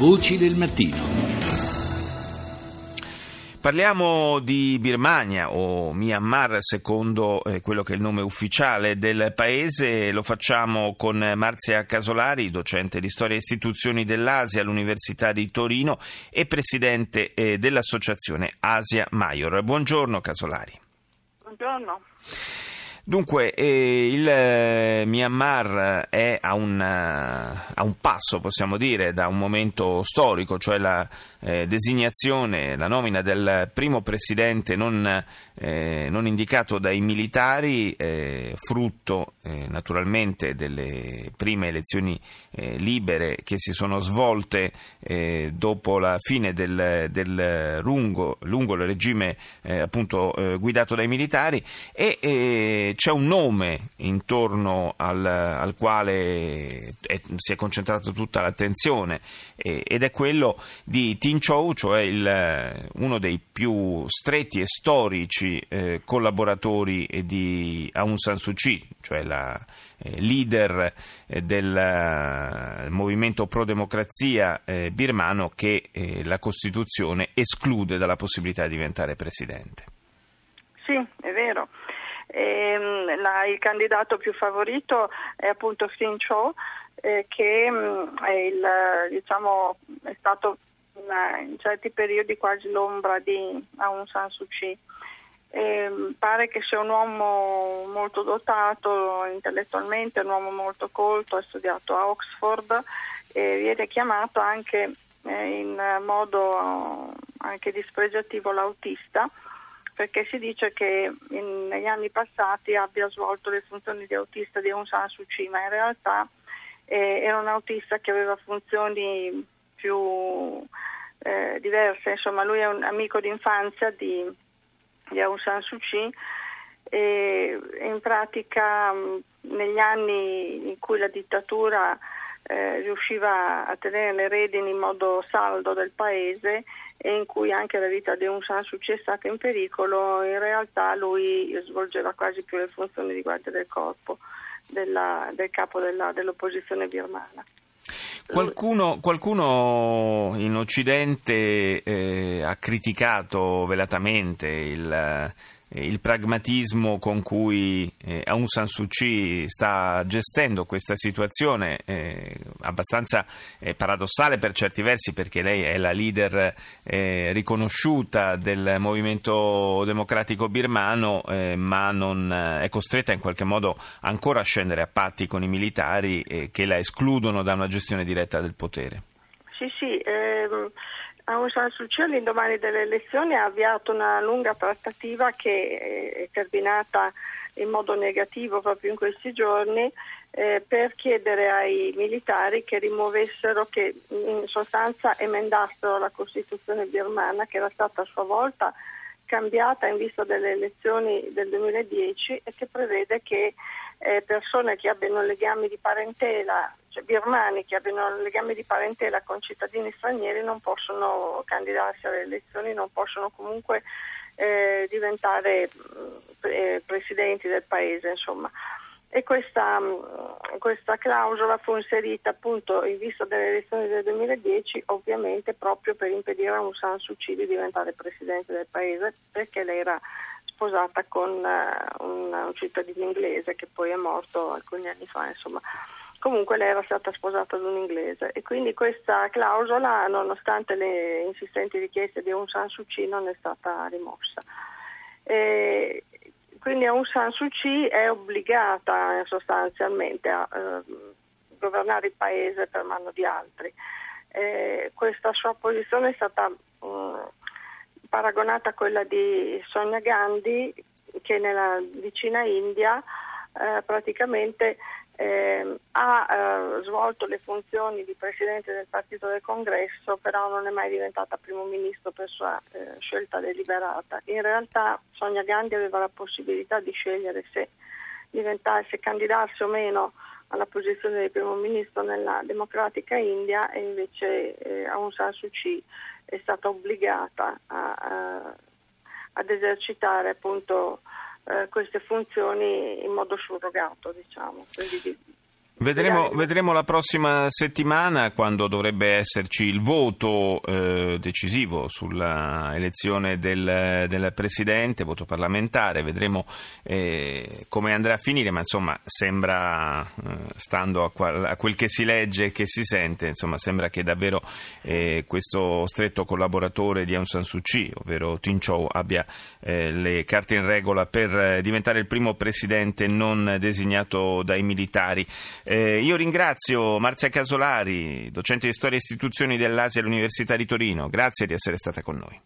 Voci del mattino. Parliamo di Birmania o Myanmar secondo eh, quello che è il nome ufficiale del paese, lo facciamo con Marzia Casolari, docente di storia e istituzioni dell'Asia all'Università di Torino e presidente eh, dell'associazione Asia Maior. Buongiorno Casolari. Buongiorno. Dunque, eh, il eh, Myanmar è a un, uh, a un, passo, possiamo dire, da un momento storico, cioè la eh, designazione, la nomina del primo presidente non, eh, non indicato dai militari, eh, frutto naturalmente delle prime elezioni libere che si sono svolte dopo la fine del, del lungo, lungo regime appunto guidato dai militari e c'è un nome intorno al, al quale è, si è concentrata tutta l'attenzione eh, ed è quello di Tin Chou, cioè il, uno dei più stretti e storici eh, collaboratori di Aung San Suu Kyi, cioè la eh, leader eh, del eh, movimento pro democrazia eh, birmano che la Costituzione esclude dalla possibilità di diventare presidente. Ehm, la, il candidato più favorito è appunto Sin Cho, eh, che mm, è, il, diciamo, è, stato una, in certi periodi quasi l'ombra di Aung San Suu Kyi. Eh, pare che sia un uomo molto dotato intellettualmente, un uomo molto colto, ha studiato a Oxford e viene chiamato anche eh, in modo anche dispregiativo l'autista perché si dice che in, negli anni passati abbia svolto le funzioni di autista di Aung San Suu Kyi, ma in realtà eh, era un autista che aveva funzioni più eh, diverse, insomma lui è un amico d'infanzia di, di Aung San Suu Kyi e in pratica negli anni in cui la dittatura eh, riusciva a tenere le redini in modo saldo del paese e in cui anche la vita di Aung San Suu stata in pericolo, in realtà lui svolgeva quasi più le funzioni di guardia del corpo della, del capo della, dell'opposizione birmana. Qualcuno, qualcuno, in Occidente eh, ha criticato velatamente il, il pragmatismo con cui eh, Aung San Suu Kyi sta gestendo questa situazione eh, abbastanza eh, paradossale per certi versi perché lei è la leader riconosciuta del movimento democratico birmano ma non è costretta in qualche modo ancora a scendere a patti con i militari che la escludono da una gestione diretta del potere. Sì, sì. Ehm Aung San Suu Kyi all'indomani delle elezioni ha avviato una lunga trattativa che è terminata in modo negativo proprio in questi giorni eh, per chiedere ai militari che rimuovessero, che in sostanza emendassero la Costituzione birmana che era stata a sua volta cambiata in vista delle elezioni del 2010 e che prevede che eh, persone che abbiano legami di parentela, cioè birmani che abbiano legami di parentela con cittadini stranieri non possono candidarsi alle elezioni, non possono comunque eh, diventare eh, presidenti del paese, insomma. E questa, questa, clausola fu inserita appunto in vista delle elezioni del 2010 ovviamente proprio per impedire a Aung San Suu Kyi di diventare presidente del paese perché lei era sposata con uh, un, un, cittadino inglese che poi è morto alcuni anni fa, insomma. Comunque lei era stata sposata ad un inglese e quindi questa clausola, nonostante le insistenti richieste di Aung San Suu Kyi, non è stata rimossa. E quindi Aung San Suu Kyi è obbligata sostanzialmente a eh, governare il paese per mano di altri. Eh, questa sua posizione è stata eh, paragonata a quella di Sonia Gandhi che nella vicina India eh, praticamente eh, ha eh, svolto le funzioni di presidente del partito del congresso, però non è mai diventata primo ministro per sua eh, scelta deliberata. In realtà Sonia Gandhi aveva la possibilità di scegliere se, se candidarsi o meno alla posizione di primo ministro nella democratica India e invece eh, Aung San Suu Kyi è stata obbligata a, a, ad esercitare appunto eh, queste funzioni in modo surrogato, diciamo. Quindi di, Vedremo, vedremo, la prossima settimana quando dovrebbe esserci il voto eh, decisivo sulla elezione del, del, Presidente, voto parlamentare, vedremo eh, come andrà a finire, ma insomma sembra, eh, stando a, qual, a, quel che si legge e che si sente, insomma sembra che davvero eh, questo stretto collaboratore di Aung San Suu Kyi, ovvero Tin Chou, abbia eh, le carte in regola per eh, diventare il primo Presidente non designato dai militari. Eh, io ringrazio Marzia Casolari, docente di storia e istituzioni dell'Asia all'Università di Torino. Grazie di essere stata con noi.